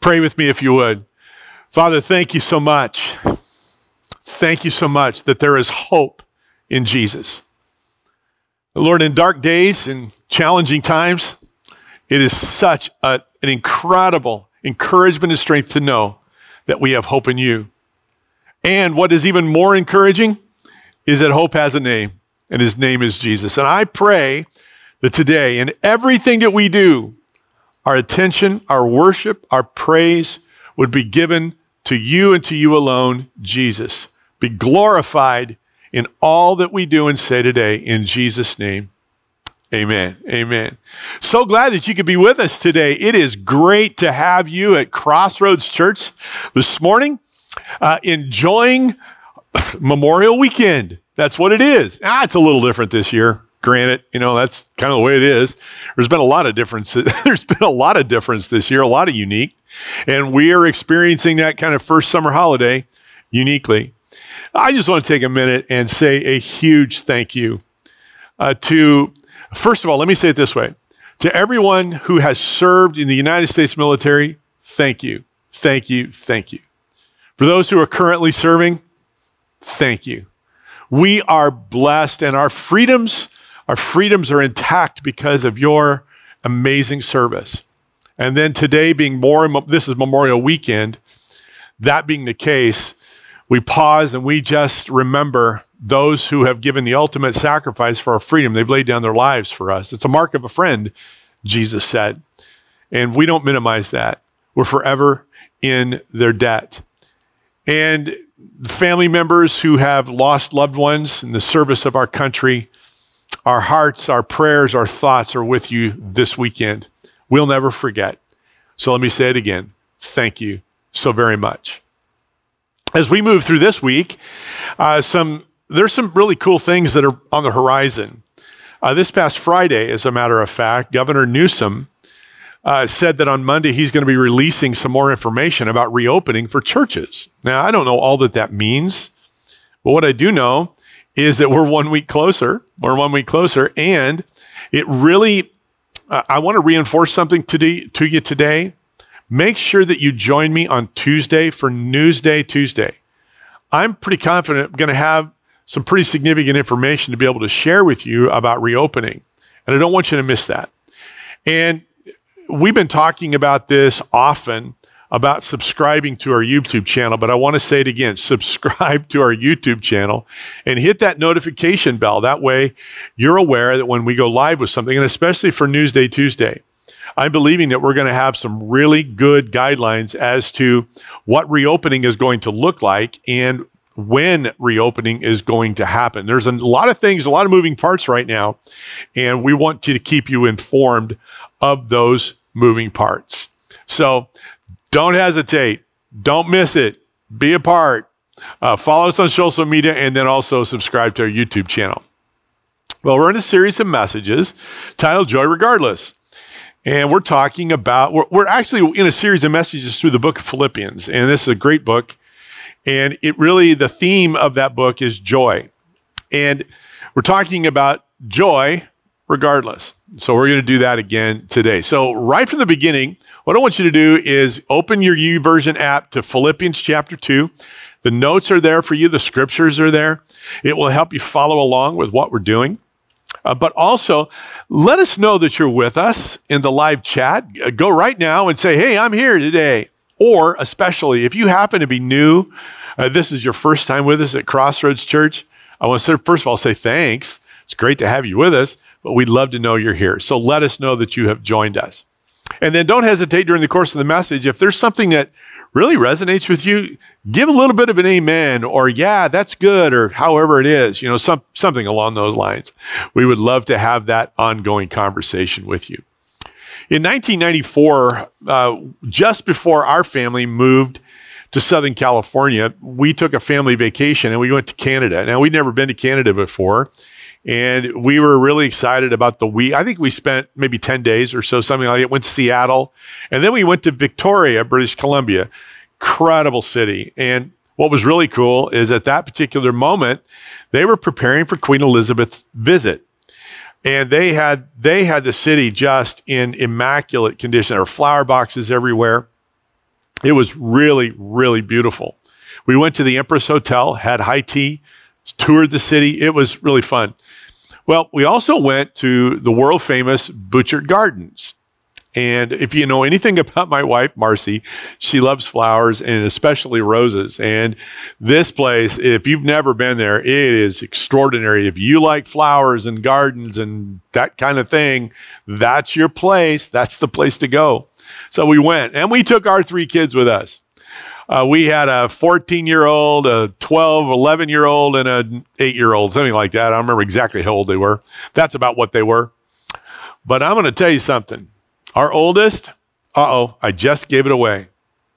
Pray with me if you would. Father, thank you so much. Thank you so much that there is hope in Jesus. Lord, in dark days and challenging times, it is such a, an incredible encouragement and strength to know that we have hope in you. And what is even more encouraging is that hope has a name, and his name is Jesus. And I pray that today, in everything that we do, our attention, our worship, our praise would be given to you and to you alone, Jesus. Be glorified in all that we do and say today in Jesus' name. Amen. Amen. So glad that you could be with us today. It is great to have you at Crossroads Church this morning, uh, enjoying Memorial Weekend. That's what it is. Ah, it's a little different this year. Granted, you know, that's kind of the way it is. There's been a lot of difference. There's been a lot of difference this year, a lot of unique. And we are experiencing that kind of first summer holiday uniquely. I just want to take a minute and say a huge thank you uh, to, first of all, let me say it this way to everyone who has served in the United States military, thank you, thank you, thank you. For those who are currently serving, thank you. We are blessed and our freedoms, our freedoms are intact because of your amazing service. And then today being more, this is Memorial Weekend, that being the case, we pause and we just remember those who have given the ultimate sacrifice for our freedom. They've laid down their lives for us. It's a mark of a friend, Jesus said. And we don't minimize that. We're forever in their debt. And family members who have lost loved ones in the service of our country, our hearts, our prayers, our thoughts are with you this weekend. We'll never forget. So let me say it again. Thank you so very much as we move through this week, uh, some there's some really cool things that are on the horizon. Uh, this past Friday, as a matter of fact, Governor Newsom uh, said that on Monday he's going to be releasing some more information about reopening for churches. Now, I don't know all that that means, but what I do know is that we're one week closer. We're one week closer, and it really. Uh, I want to reinforce something today, to you today. Make sure that you join me on Tuesday for Newsday Tuesday. I'm pretty confident I'm going to have some pretty significant information to be able to share with you about reopening. And I don't want you to miss that. And we've been talking about this often about subscribing to our YouTube channel, but I want to say it again subscribe to our YouTube channel and hit that notification bell. That way, you're aware that when we go live with something, and especially for Newsday Tuesday, I'm believing that we're going to have some really good guidelines as to what reopening is going to look like and when reopening is going to happen. There's a lot of things, a lot of moving parts right now, and we want to keep you informed of those moving parts. So don't hesitate, don't miss it, be a part. Uh, follow us on social media and then also subscribe to our YouTube channel. Well, we're in a series of messages titled Joy Regardless. And we're talking about, we're, we're actually in a series of messages through the book of Philippians. And this is a great book. And it really, the theme of that book is joy. And we're talking about joy regardless. So we're going to do that again today. So, right from the beginning, what I want you to do is open your YouVersion app to Philippians chapter 2. The notes are there for you, the scriptures are there. It will help you follow along with what we're doing. Uh, but also, let us know that you're with us in the live chat. Uh, go right now and say, hey, I'm here today. Or, especially if you happen to be new, uh, this is your first time with us at Crossroads Church. I want to first of all say thanks. It's great to have you with us, but we'd love to know you're here. So let us know that you have joined us. And then don't hesitate during the course of the message. If there's something that really resonates with you, give a little bit of an amen or yeah, that's good or however it is, you know, some, something along those lines. We would love to have that ongoing conversation with you. In 1994, uh, just before our family moved to Southern California, we took a family vacation and we went to Canada. Now, we'd never been to Canada before. And we were really excited about the week. I think we spent maybe 10 days or so, something like it. Went to Seattle. And then we went to Victoria, British Columbia. Incredible city. And what was really cool is at that particular moment, they were preparing for Queen Elizabeth's visit. And they had they had the city just in immaculate condition. There were flower boxes everywhere. It was really, really beautiful. We went to the Empress Hotel, had high tea, toured the city. It was really fun. Well, we also went to the world famous Butchart Gardens. And if you know anything about my wife, Marcy, she loves flowers and especially roses. And this place, if you've never been there, it is extraordinary. If you like flowers and gardens and that kind of thing, that's your place. That's the place to go. So we went and we took our three kids with us. Uh, we had a 14 year old, a 12, 11 year old, and an 8 year old, something like that. I don't remember exactly how old they were. That's about what they were. But I'm going to tell you something. Our oldest, uh oh, I just gave it away.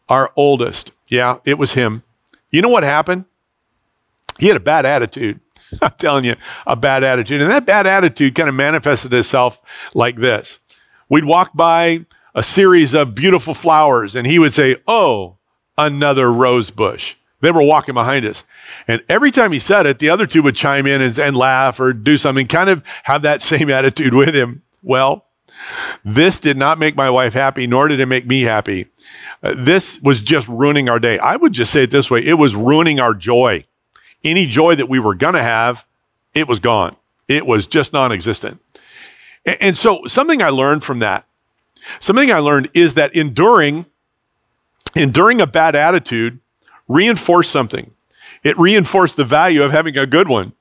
Our oldest, yeah, it was him. You know what happened? He had a bad attitude. I'm telling you, a bad attitude. And that bad attitude kind of manifested itself like this. We'd walk by a series of beautiful flowers, and he would say, Oh, another rose bush. They were walking behind us. And every time he said it, the other two would chime in and, and laugh or do something, kind of have that same attitude with him. Well, this did not make my wife happy, nor did it make me happy. Uh, this was just ruining our day. I would just say it this way it was ruining our joy. Any joy that we were going to have, it was gone. It was just non existent. And, and so, something I learned from that, something I learned is that enduring, enduring a bad attitude reinforced something. It reinforced the value of having a good one.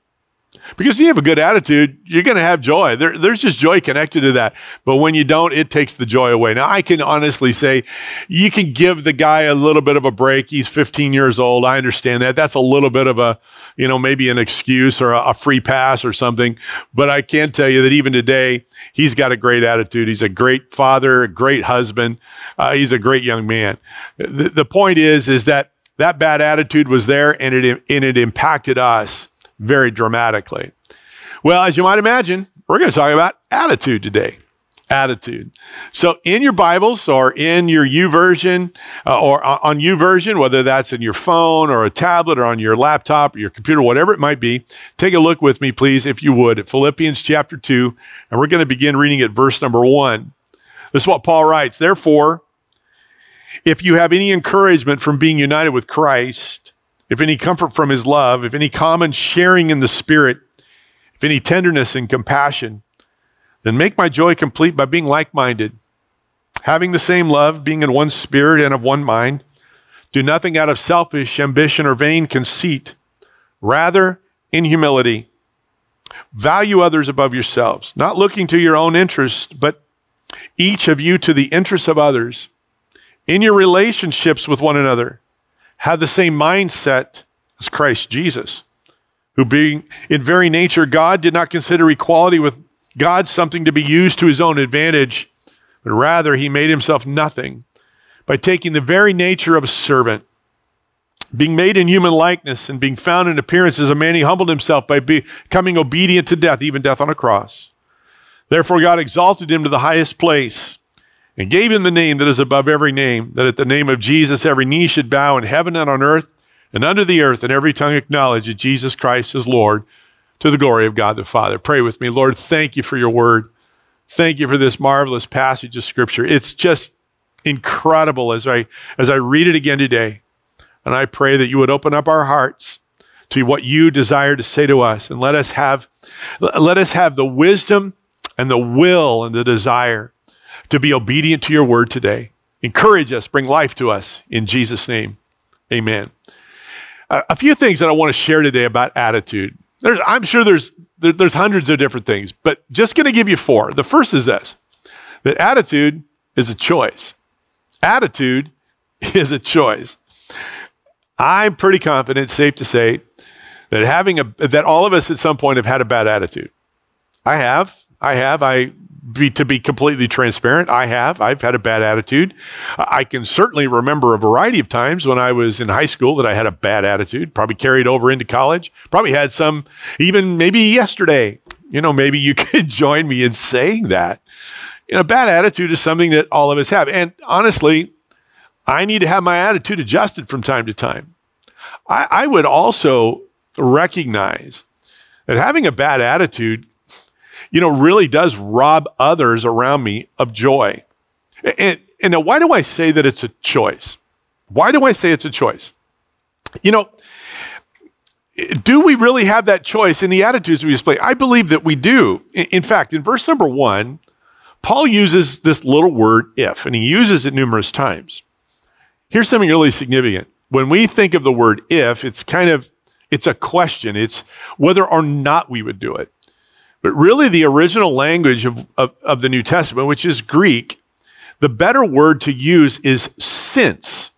Because you have a good attitude, you're going to have joy. There, there's just joy connected to that. But when you don't, it takes the joy away. Now, I can honestly say you can give the guy a little bit of a break. He's 15 years old. I understand that. That's a little bit of a, you know, maybe an excuse or a, a free pass or something. But I can tell you that even today, he's got a great attitude. He's a great father, a great husband. Uh, he's a great young man. The, the point is, is that that bad attitude was there and it, and it impacted us very dramatically. Well, as you might imagine, we're going to talk about attitude today. Attitude. So, in your Bibles or in your YouVersion uh, or on U YouVersion, whether that's in your phone or a tablet or on your laptop or your computer, whatever it might be, take a look with me, please, if you would, at Philippians chapter 2. And we're going to begin reading at verse number 1. This is what Paul writes. Therefore, if you have any encouragement from being united with Christ, if any comfort from his love, if any common sharing in the Spirit, if any tenderness and compassion, then make my joy complete by being like minded, having the same love, being in one spirit and of one mind. Do nothing out of selfish ambition or vain conceit, rather, in humility. Value others above yourselves, not looking to your own interests, but each of you to the interests of others. In your relationships with one another, have the same mindset as Christ Jesus, who being in very nature God did not consider equality with God something to be used to his own advantage, but rather he made himself nothing by taking the very nature of a servant. Being made in human likeness and being found in appearance as a man, he humbled himself by becoming obedient to death, even death on a cross. Therefore, God exalted him to the highest place and gave him the name that is above every name, that at the name of Jesus every knee should bow in heaven and on earth and under the earth, and every tongue acknowledge that Jesus Christ is Lord to the glory of God the Father. Pray with me. Lord, thank you for your word. Thank you for this marvelous passage of scripture. It's just incredible as I as I read it again today. And I pray that you would open up our hearts to what you desire to say to us and let us have let us have the wisdom and the will and the desire to be obedient to your word today. Encourage us, bring life to us. In Jesus' name, amen. a few things that I want to share today about attitude. There's, I'm sure there's, there, there's hundreds of different things, but just going to give you four. The first is this that attitude is a choice. Attitude is a choice. I'm pretty confident, safe to say, that having a that all of us at some point have had a bad attitude. I have. I have. I be, to be completely transparent, I have. I've had a bad attitude. I can certainly remember a variety of times when I was in high school that I had a bad attitude, probably carried over into college, probably had some even maybe yesterday. You know, maybe you could join me in saying that. You know, bad attitude is something that all of us have. And honestly, I need to have my attitude adjusted from time to time. I, I would also recognize that having a bad attitude you know, really does rob others around me of joy. And, and now, why do I say that it's a choice? Why do I say it's a choice? You know, do we really have that choice in the attitudes we display? I believe that we do. In fact, in verse number one, Paul uses this little word if, and he uses it numerous times. Here's something really significant. When we think of the word if, it's kind of it's a question. It's whether or not we would do it. But really, the original language of, of, of the New Testament, which is Greek, the better word to use is since.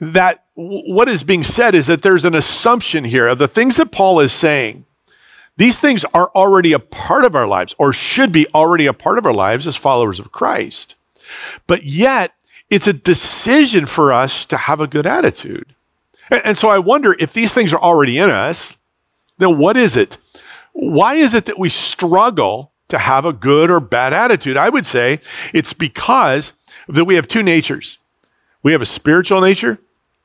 That what is being said is that there's an assumption here of the things that Paul is saying. These things are already a part of our lives, or should be already a part of our lives as followers of Christ. But yet, it's a decision for us to have a good attitude. And so I wonder if these things are already in us, then what is it? Why is it that we struggle to have a good or bad attitude? I would say it's because that we have two natures. We have a spiritual nature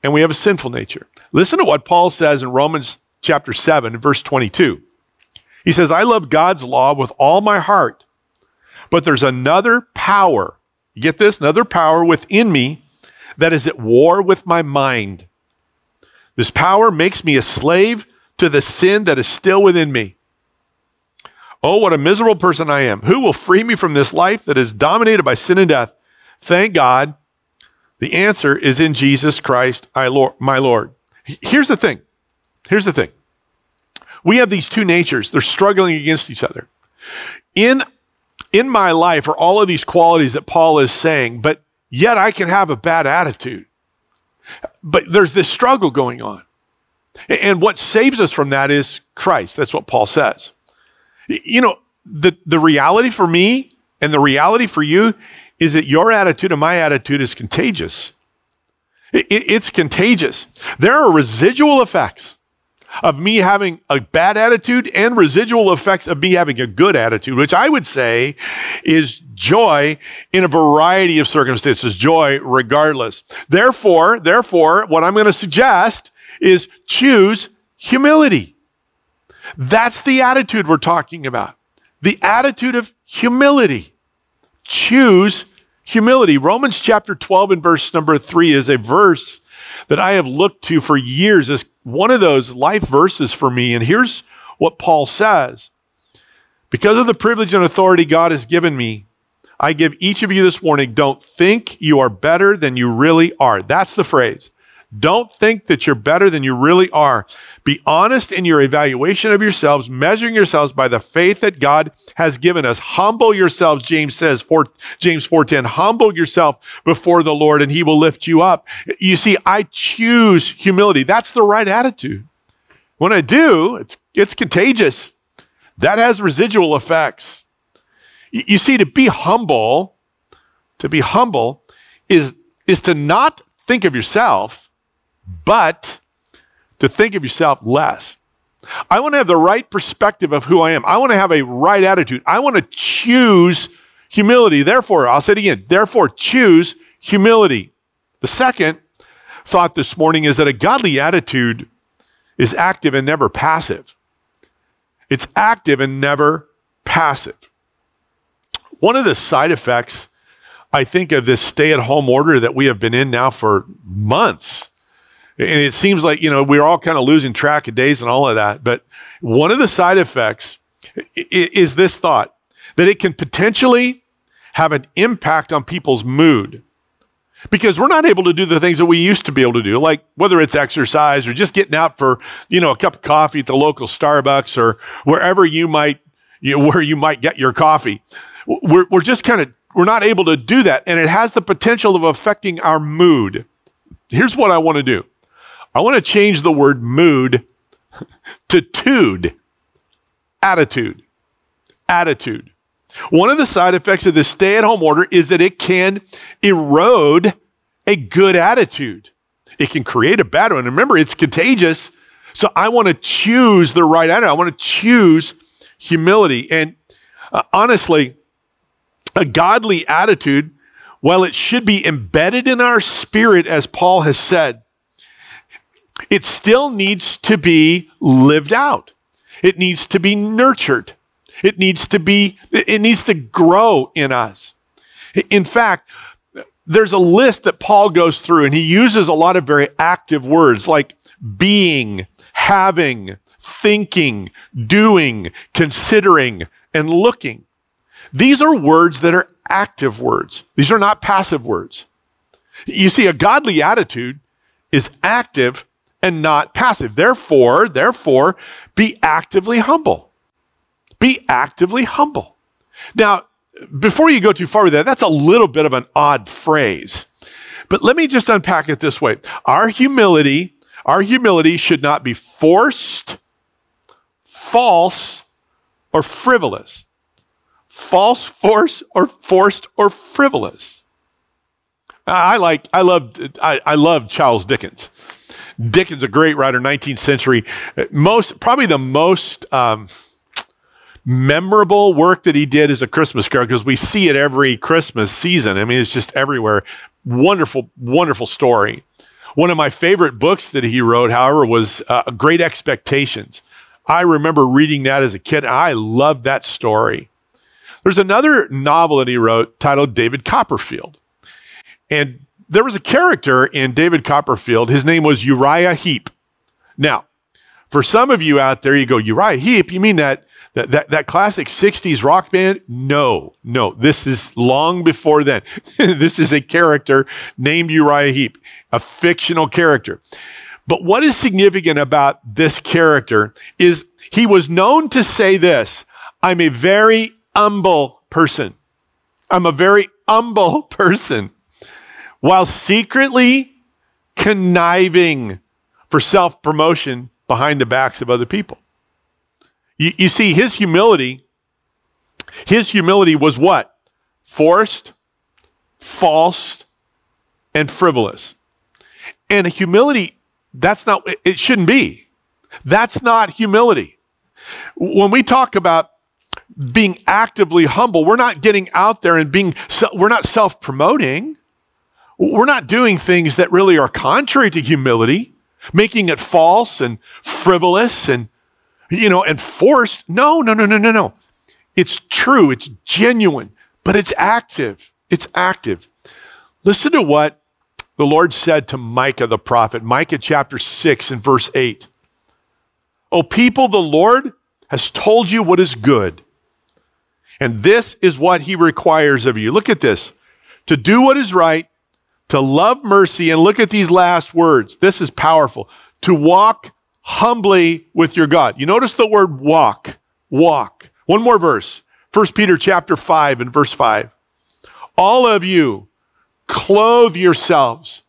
and we have a sinful nature. Listen to what Paul says in Romans chapter 7, verse 22. He says, I love God's law with all my heart, but there's another power. Get this? Another power within me that is at war with my mind. This power makes me a slave to the sin that is still within me. Oh, what a miserable person I am. Who will free me from this life that is dominated by sin and death? Thank God. The answer is in Jesus Christ, my Lord. Here's the thing. Here's the thing. We have these two natures. They're struggling against each other. In, in my life are all of these qualities that Paul is saying, but yet I can have a bad attitude. But there's this struggle going on. And what saves us from that is Christ. That's what Paul says. You know, the, the reality for me and the reality for you is that your attitude and my attitude is contagious. It, it, it's contagious. There are residual effects of me having a bad attitude and residual effects of me having a good attitude, which I would say is joy in a variety of circumstances, joy regardless. Therefore, therefore, what I'm going to suggest is choose humility. That's the attitude we're talking about. The attitude of humility. Choose humility. Romans chapter 12 and verse number 3 is a verse that I have looked to for years as one of those life verses for me. And here's what Paul says Because of the privilege and authority God has given me, I give each of you this warning don't think you are better than you really are. That's the phrase. Don't think that you're better than you really are. Be honest in your evaluation of yourselves, measuring yourselves by the faith that God has given us. Humble yourselves, James says, for James 4:10. Humble yourself before the Lord and he will lift you up. You see, I choose humility. That's the right attitude. When I do, it's it's contagious. That has residual effects. You see, to be humble, to be humble is, is to not think of yourself, but to think of yourself less. I want to have the right perspective of who I am. I want to have a right attitude. I want to choose humility. Therefore, I'll say it again. Therefore, choose humility. The second thought this morning is that a godly attitude is active and never passive. It's active and never passive. One of the side effects, I think, of this stay at home order that we have been in now for months and it seems like, you know, we're all kind of losing track of days and all of that. But one of the side effects is this thought that it can potentially have an impact on people's mood because we're not able to do the things that we used to be able to do, like whether it's exercise or just getting out for, you know, a cup of coffee at the local Starbucks or wherever you might, you know, where you might get your coffee. We're, we're just kind of, we're not able to do that. And it has the potential of affecting our mood. Here's what I want to do. I want to change the word mood to tude, attitude. Attitude. One of the side effects of the stay at home order is that it can erode a good attitude. It can create a bad one. Remember, it's contagious. So I want to choose the right attitude. I want to choose humility. And uh, honestly, a godly attitude, while it should be embedded in our spirit, as Paul has said, it still needs to be lived out. It needs to be nurtured. It needs to be, it needs to grow in us. In fact, there's a list that Paul goes through, and he uses a lot of very active words like being, having, thinking, doing, considering, and looking. These are words that are active words. These are not passive words. You see, a godly attitude is active and not passive. Therefore, therefore, be actively humble. Be actively humble. Now, before you go too far with that, that's a little bit of an odd phrase. But let me just unpack it this way. Our humility, our humility should not be forced, false, or frivolous. False, force, or forced, or frivolous. I like, I love, I, I love Charles Dickens. Dickens, a great writer, 19th century. Most, probably the most um, memorable work that he did is a Christmas Carol because we see it every Christmas season. I mean, it's just everywhere. Wonderful, wonderful story. One of my favorite books that he wrote, however, was uh, Great Expectations. I remember reading that as a kid. I loved that story. There's another novel that he wrote titled David Copperfield. And there was a character in David Copperfield. His name was Uriah Heep. Now, for some of you out there, you go, Uriah Heep, you mean that, that, that, that classic 60s rock band? No, no, this is long before then. this is a character named Uriah Heep, a fictional character. But what is significant about this character is he was known to say this I'm a very humble person. I'm a very humble person while secretly conniving for self promotion behind the backs of other people. You, you, see, his humility, his humility was what? Forced, false, and frivolous. And humility, that's not, it shouldn't be. That's not humility. When we talk about being actively humble, we're not getting out there and being, we're not self promoting. We're not doing things that really are contrary to humility, making it false and frivolous and, you know, and forced. No, no, no, no, no, no. It's true. It's genuine, but it's active. It's active. Listen to what the Lord said to Micah the prophet, Micah chapter 6 and verse 8. O people, the Lord has told you what is good. And this is what he requires of you. Look at this to do what is right, to love mercy, and look at these last words. This is powerful. To walk humbly with your God. You notice the word walk, walk. One more verse. 1 Peter chapter 5 and verse 5. All of you clothe yourselves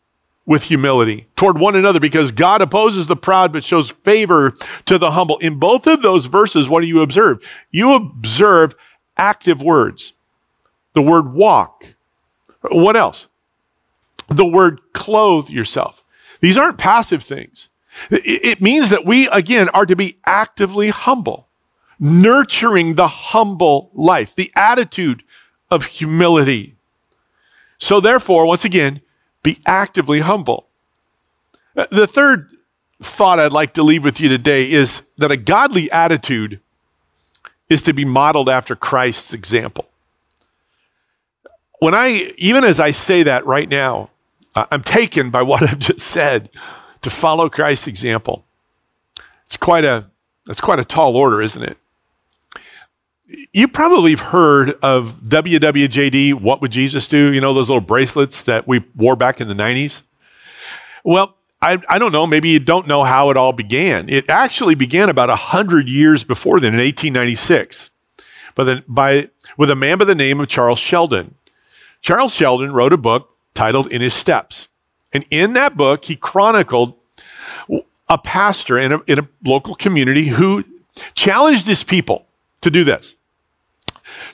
with humility toward one another because God opposes the proud but shows favor to the humble. In both of those verses, what do you observe? You observe active words. The word walk. What else? The word clothe yourself. These aren't passive things. It means that we, again, are to be actively humble, nurturing the humble life, the attitude of humility. So, therefore, once again, be actively humble. Uh, the third thought I'd like to leave with you today is that a godly attitude is to be modeled after Christ's example. When I, even as I say that right now, I'm taken by what I've just said to follow Christ's example. It's quite a that's quite a tall order, isn't it? You probably have heard of WWJD, What Would Jesus Do? You know, those little bracelets that we wore back in the 90s? Well, I, I don't know. Maybe you don't know how it all began. It actually began about 100 years before then, in 1896, by the, by, with a man by the name of Charles Sheldon. Charles Sheldon wrote a book titled In His Steps. And in that book, he chronicled a pastor in a, in a local community who challenged his people to do this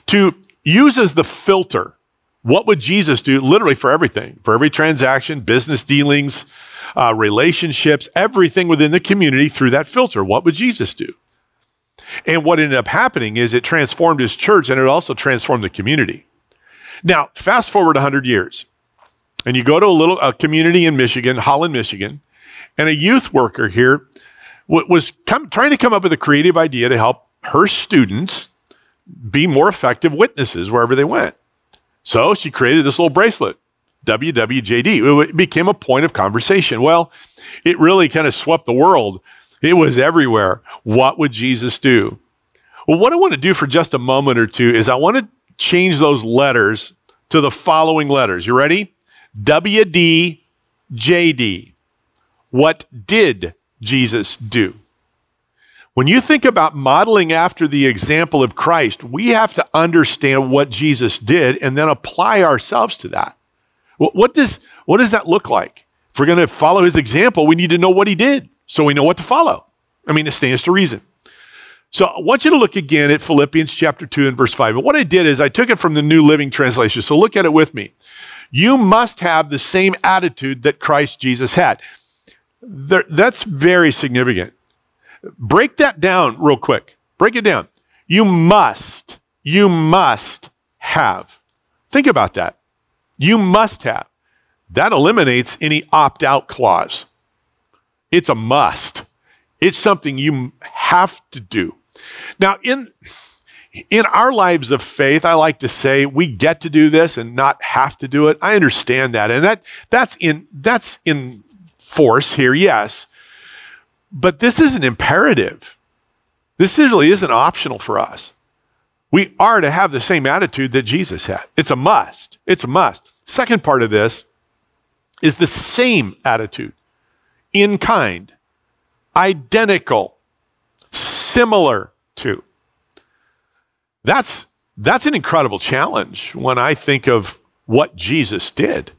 to use as the filter what would Jesus do literally for everything, for every transaction, business dealings, uh, relationships, everything within the community through that filter? What would Jesus do? And what ended up happening is it transformed his church and it also transformed the community. Now, fast forward 100 years and you go to a little a community in Michigan, Holland, Michigan, and a youth worker here was trying to come up with a creative idea to help her students be more effective witnesses wherever they went. So she created this little bracelet WWJD. It became a point of conversation. Well, it really kind of swept the world. It was everywhere. What would Jesus do? Well, what I want to do for just a moment or two is I want to change those letters to the following letters. You ready? WDJD. What did Jesus do? When you think about modeling after the example of Christ, we have to understand what Jesus did and then apply ourselves to that. What does, what does that look like? If we're going to follow his example, we need to know what he did so we know what to follow. I mean, it stands to reason. So I want you to look again at Philippians chapter 2 and verse 5. And what I did is I took it from the New Living Translation. So look at it with me. You must have the same attitude that Christ Jesus had. There, that's very significant. Break that down real quick. Break it down. You must, you must have. Think about that. You must have. That eliminates any opt out clause. It's a must. It's something you have to do. Now, in in our lives of faith, I like to say we get to do this and not have to do it. I understand that. And that that's in that's in force here, yes. But this is an imperative. This really isn't optional for us. We are to have the same attitude that Jesus had. It's a must. It's a must. Second part of this is the same attitude in kind, identical, similar to. That's, that's an incredible challenge when I think of what Jesus did.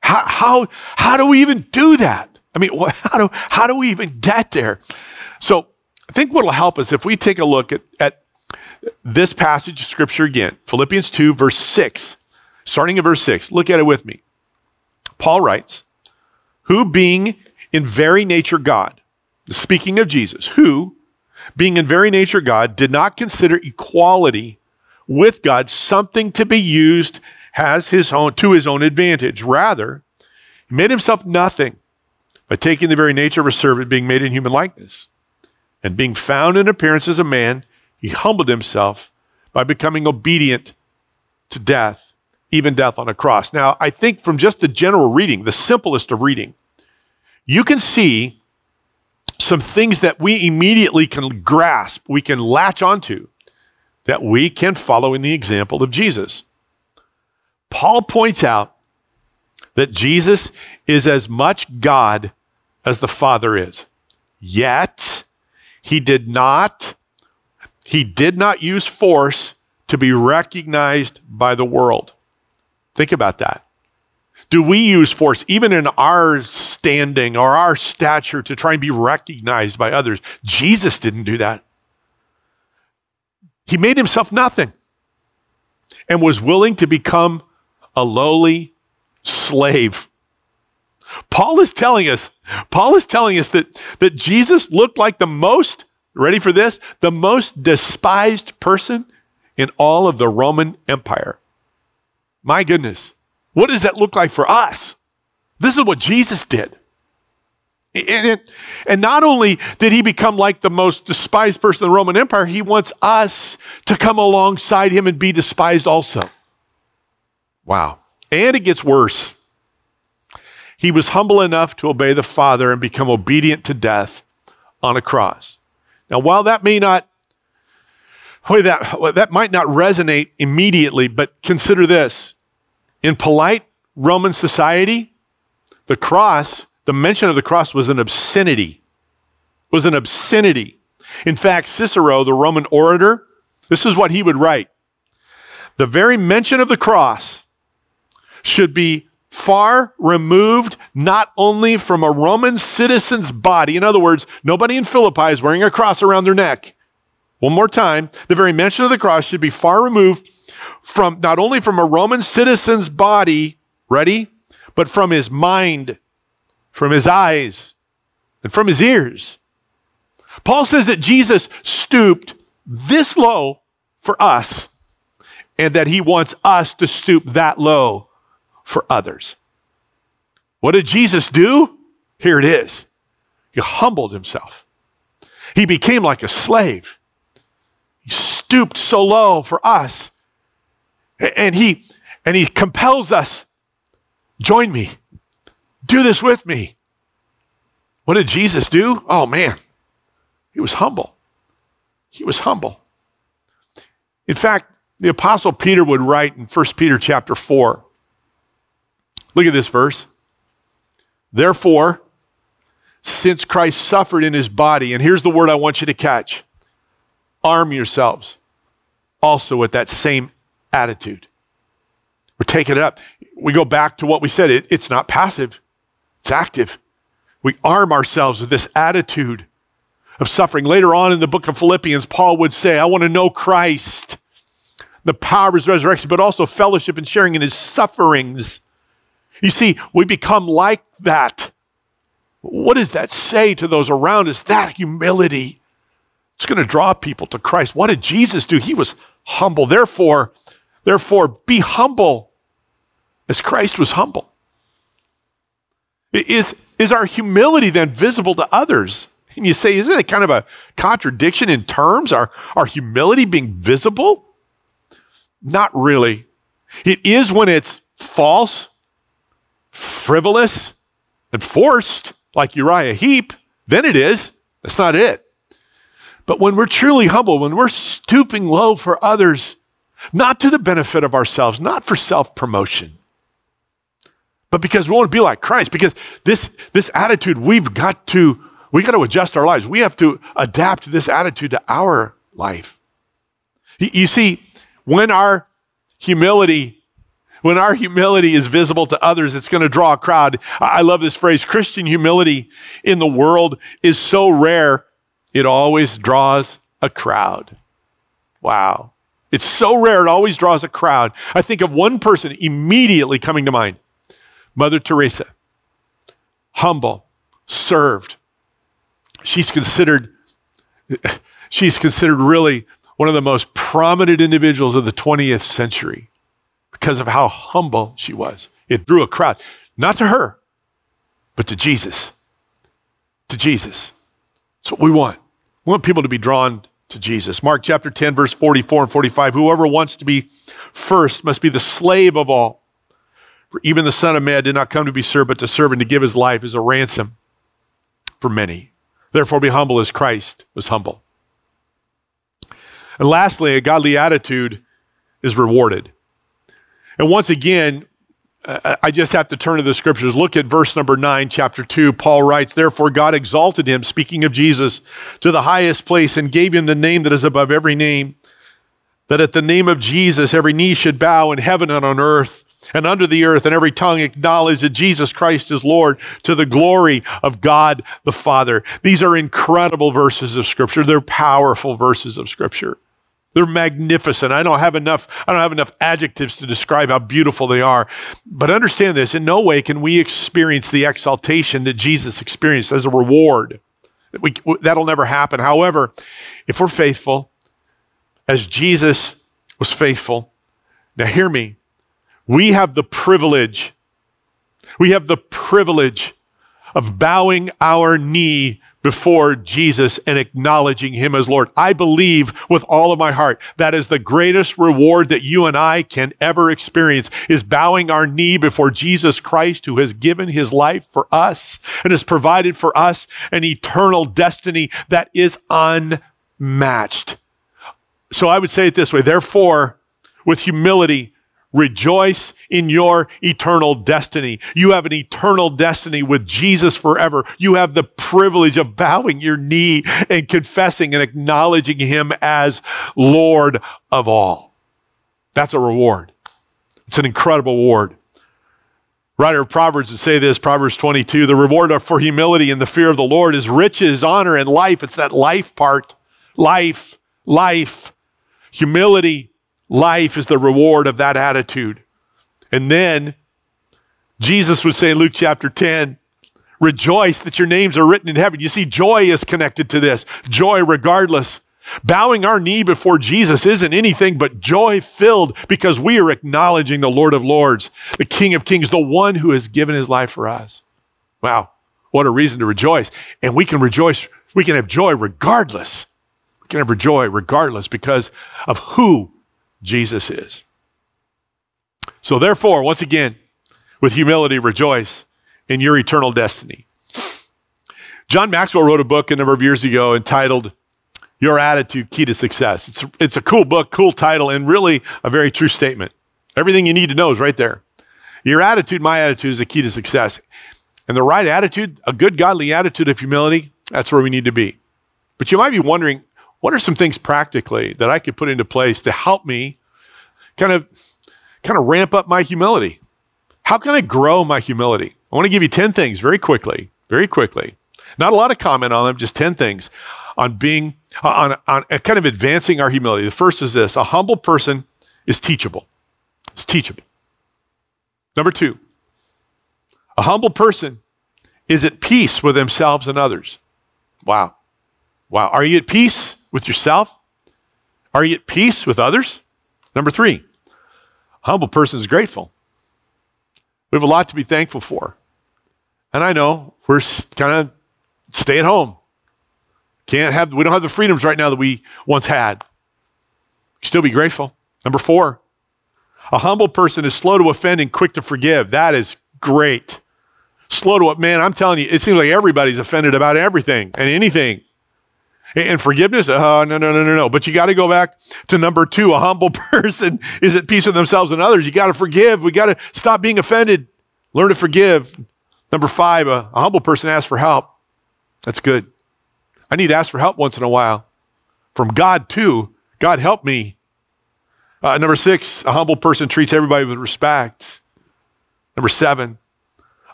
How, how, how do we even do that? I mean, how do, how do we even get there? So I think what will help us if we take a look at, at this passage of scripture again, Philippians 2, verse 6, starting in verse 6. Look at it with me. Paul writes, Who being in very nature God, speaking of Jesus, who being in very nature God, did not consider equality with God something to be used as his own to his own advantage. Rather, he made himself nothing by taking the very nature of a servant, being made in human likeness. And being found in appearance as a man, he humbled himself by becoming obedient to death, even death on a cross. Now, I think from just the general reading, the simplest of reading, you can see some things that we immediately can grasp, we can latch onto, that we can follow in the example of Jesus. Paul points out that Jesus is as much God as the Father is. Yet, he did not he did not use force to be recognized by the world. Think about that. Do we use force, even in our standing or our stature, to try and be recognized by others? Jesus didn't do that. He made himself nothing and was willing to become a lowly slave. Paul is telling us, Paul is telling us that, that Jesus looked like the most, ready for this, the most despised person in all of the Roman Empire. My goodness. What does that look like for us? This is what Jesus did. And, it, and not only did he become like the most despised person in the Roman Empire, he wants us to come alongside him and be despised also. Wow. And it gets worse. He was humble enough to obey the Father and become obedient to death on a cross. Now, while that may not, boy, that, that might not resonate immediately, but consider this. In polite Roman society, the cross, the mention of the cross was an obscenity. Was an obscenity. In fact, Cicero, the Roman orator, this is what he would write. The very mention of the cross should be far removed not only from a Roman citizen's body, in other words, nobody in Philippi is wearing a cross around their neck. One more time, the very mention of the cross should be far removed from not only from a Roman citizen's body, ready, but from his mind, from his eyes, and from his ears. Paul says that Jesus stooped this low for us, and that he wants us to stoop that low for others. What did Jesus do? Here it is. He humbled himself. He became like a slave. He stooped so low for us and he and he compels us Join me. Do this with me. What did Jesus do? Oh, man. He was humble. He was humble. In fact, the apostle Peter would write in 1 Peter chapter 4. Look at this verse. Therefore, since Christ suffered in his body, and here's the word I want you to catch arm yourselves also with that same attitude. We're taking it up. We go back to what we said it, it's not passive, it's active. We arm ourselves with this attitude of suffering. Later on in the book of Philippians, Paul would say, I want to know Christ, the power of his resurrection, but also fellowship and sharing in his sufferings. You see, we become like that. What does that say to those around us? That humility. It's going to draw people to Christ. What did Jesus do? He was humble. Therefore, therefore, be humble as Christ was humble. Is, is our humility then visible to others? And you say, isn't it kind of a contradiction in terms? Our, our humility being visible? Not really. It is when it's false, frivolous, and forced, like Uriah Heep, then it is. That's not it. But when we're truly humble, when we're stooping low for others, not to the benefit of ourselves, not for self promotion, but because we want to be like Christ, because this, this attitude, we've got to, we got to adjust our lives. We have to adapt this attitude to our life. You see, when our humility, when our humility is visible to others, it's going to draw a crowd. I love this phrase Christian humility in the world is so rare it always draws a crowd. Wow. It's so rare, it always draws a crowd. I think of one person immediately coming to mind Mother Teresa. Humble, served. She's considered, she's considered really one of the most prominent individuals of the 20th century because of how humble she was. It drew a crowd, not to her, but to Jesus. To Jesus. That's what we want. We want people to be drawn to Jesus. Mark chapter 10, verse 44 and 45. Whoever wants to be first must be the slave of all. For even the Son of Man did not come to be served, but to serve and to give his life as a ransom for many. Therefore, be humble as Christ was humble. And lastly, a godly attitude is rewarded. And once again, I just have to turn to the scriptures. Look at verse number nine, chapter two. Paul writes, Therefore, God exalted him, speaking of Jesus, to the highest place and gave him the name that is above every name, that at the name of Jesus every knee should bow in heaven and on earth and under the earth, and every tongue acknowledge that Jesus Christ is Lord to the glory of God the Father. These are incredible verses of scripture. They're powerful verses of scripture. They're magnificent. I don't have enough, I don't have enough adjectives to describe how beautiful they are. But understand this, in no way can we experience the exaltation that Jesus experienced as a reward. We, that'll never happen. However, if we're faithful, as Jesus was faithful, now hear me, we have the privilege, we have the privilege of bowing our knee before Jesus and acknowledging him as Lord. I believe with all of my heart that is the greatest reward that you and I can ever experience is bowing our knee before Jesus Christ who has given his life for us and has provided for us an eternal destiny that is unmatched. So I would say it this way. Therefore, with humility, Rejoice in your eternal destiny. You have an eternal destiny with Jesus forever. You have the privilege of bowing your knee and confessing and acknowledging him as Lord of all. That's a reward. It's an incredible reward. Writer of Proverbs would say this, Proverbs 22, the reward for humility and the fear of the Lord is riches, honor, and life. It's that life part. Life, life, humility, Life is the reward of that attitude. And then Jesus would say in Luke chapter 10, rejoice that your names are written in heaven. You see, joy is connected to this. Joy regardless. Bowing our knee before Jesus isn't anything but joy filled because we are acknowledging the Lord of Lords, the King of Kings, the one who has given his life for us. Wow, what a reason to rejoice. And we can rejoice, we can have joy regardless. We can have joy regardless because of who Jesus is. So, therefore, once again, with humility, rejoice in your eternal destiny. John Maxwell wrote a book a number of years ago entitled Your Attitude Key to Success. It's, it's a cool book, cool title, and really a very true statement. Everything you need to know is right there. Your attitude, my attitude, is the key to success. And the right attitude, a good godly attitude of humility, that's where we need to be. But you might be wondering, what are some things practically that I could put into place to help me kind of kind of ramp up my humility? How can I grow my humility? I want to give you 10 things very quickly, very quickly. Not a lot of comment on them, just 10 things on being, on, on uh, kind of advancing our humility. The first is this a humble person is teachable. It's teachable. Number two, a humble person is at peace with themselves and others. Wow. Wow. Are you at peace with yourself? Are you at peace with others? Number three, a humble person is grateful. We have a lot to be thankful for. And I know we're kind of stay at home. Can't have, we don't have the freedoms right now that we once had. Still be grateful. Number four, a humble person is slow to offend and quick to forgive. That is great. Slow to, man, I'm telling you, it seems like everybody's offended about everything and anything. And forgiveness, oh, no, no, no, no, no. But you got to go back to number two. A humble person is at peace with themselves and others. You got to forgive. We got to stop being offended. Learn to forgive. Number five, a, a humble person asks for help. That's good. I need to ask for help once in a while from God, too. God, help me. Uh, number six, a humble person treats everybody with respect. Number seven,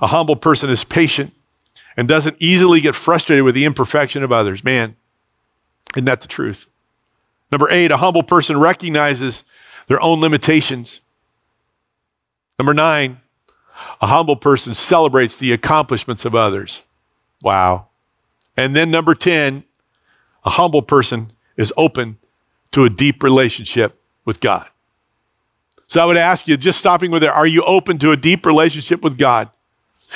a humble person is patient and doesn't easily get frustrated with the imperfection of others. Man, isn't that the truth? Number eight, a humble person recognizes their own limitations. Number nine, a humble person celebrates the accomplishments of others. Wow. And then number 10, a humble person is open to a deep relationship with God. So I would ask you, just stopping with it, are you open to a deep relationship with God?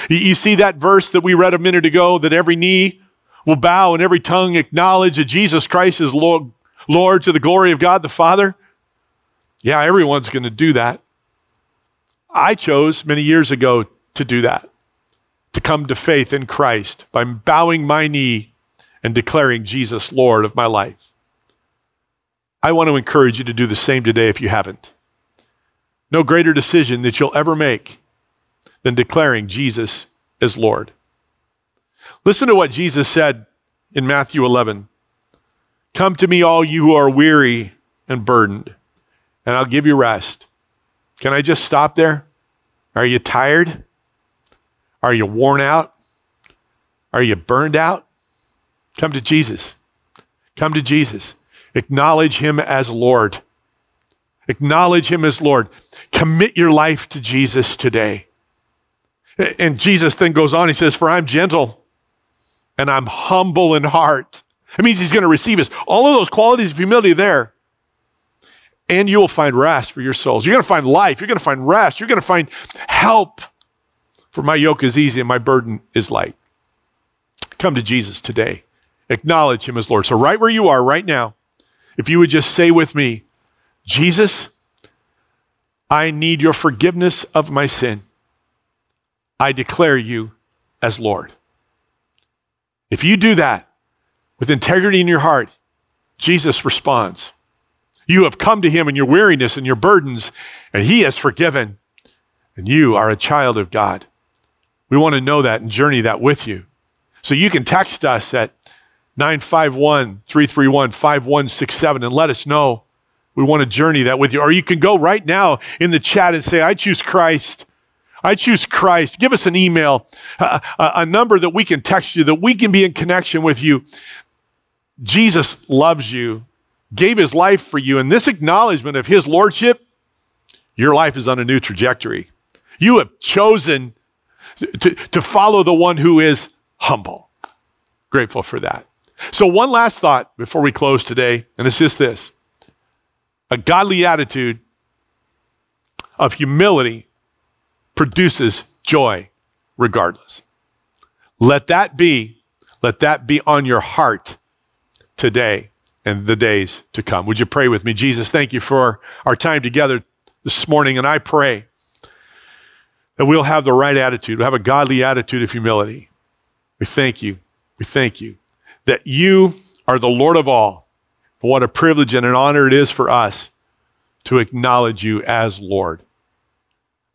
You see that verse that we read a minute ago that every knee will bow and every tongue acknowledge that Jesus Christ is Lord, Lord to the glory of God the Father? Yeah, everyone's going to do that. I chose many years ago to do that to come to faith in Christ by bowing my knee and declaring Jesus Lord of my life. I want to encourage you to do the same today if you haven't. No greater decision that you'll ever make than declaring Jesus as Lord. Listen to what Jesus said in Matthew 11 Come to me, all you who are weary and burdened, and I'll give you rest. Can I just stop there? Are you tired? Are you worn out? Are you burned out? Come to Jesus. Come to Jesus. Acknowledge him as Lord. Acknowledge him as Lord. Commit your life to Jesus today. And Jesus then goes on, he says, For I'm gentle and I'm humble in heart. It means he's going to receive us. All of those qualities of humility there. And you will find rest for your souls. You're going to find life. You're going to find rest. You're going to find help. For my yoke is easy and my burden is light. Come to Jesus today. Acknowledge him as Lord. So, right where you are right now, if you would just say with me, Jesus, I need your forgiveness of my sin. I declare you as Lord. If you do that with integrity in your heart, Jesus responds. You have come to him in your weariness and your burdens, and he has forgiven, and you are a child of God. We want to know that and journey that with you. So you can text us at 951 331 5167 and let us know. We want to journey that with you. Or you can go right now in the chat and say, I choose Christ. I choose Christ. Give us an email, a, a, number that we can text you, that we can be in connection with you. Jesus loves you, gave his life for you, and this acknowledgement of his lordship, your life is on a new trajectory. You have chosen to, to follow the one who is humble. Grateful for that. So, one last thought before we close today, and it's just this a godly attitude of humility produces joy regardless. Let that be, let that be on your heart today and the days to come. Would you pray with me? Jesus, thank you for our time together this morning, and I pray that we'll have the right attitude, we'll have a godly attitude of humility. We thank you. We thank you that you are the Lord of all. What a privilege and an honor it is for us to acknowledge you as Lord.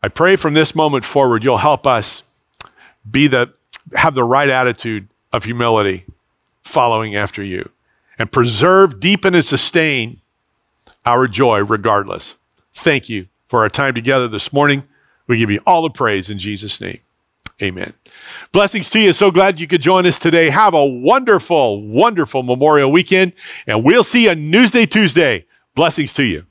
I pray from this moment forward, you'll help us be the, have the right attitude of humility following after you and preserve, deepen, and sustain our joy regardless. Thank you for our time together this morning. We give you all the praise in Jesus' name. Amen. Blessings to you. So glad you could join us today. Have a wonderful, wonderful Memorial weekend, and we'll see you Newsday, Tuesday. Blessings to you.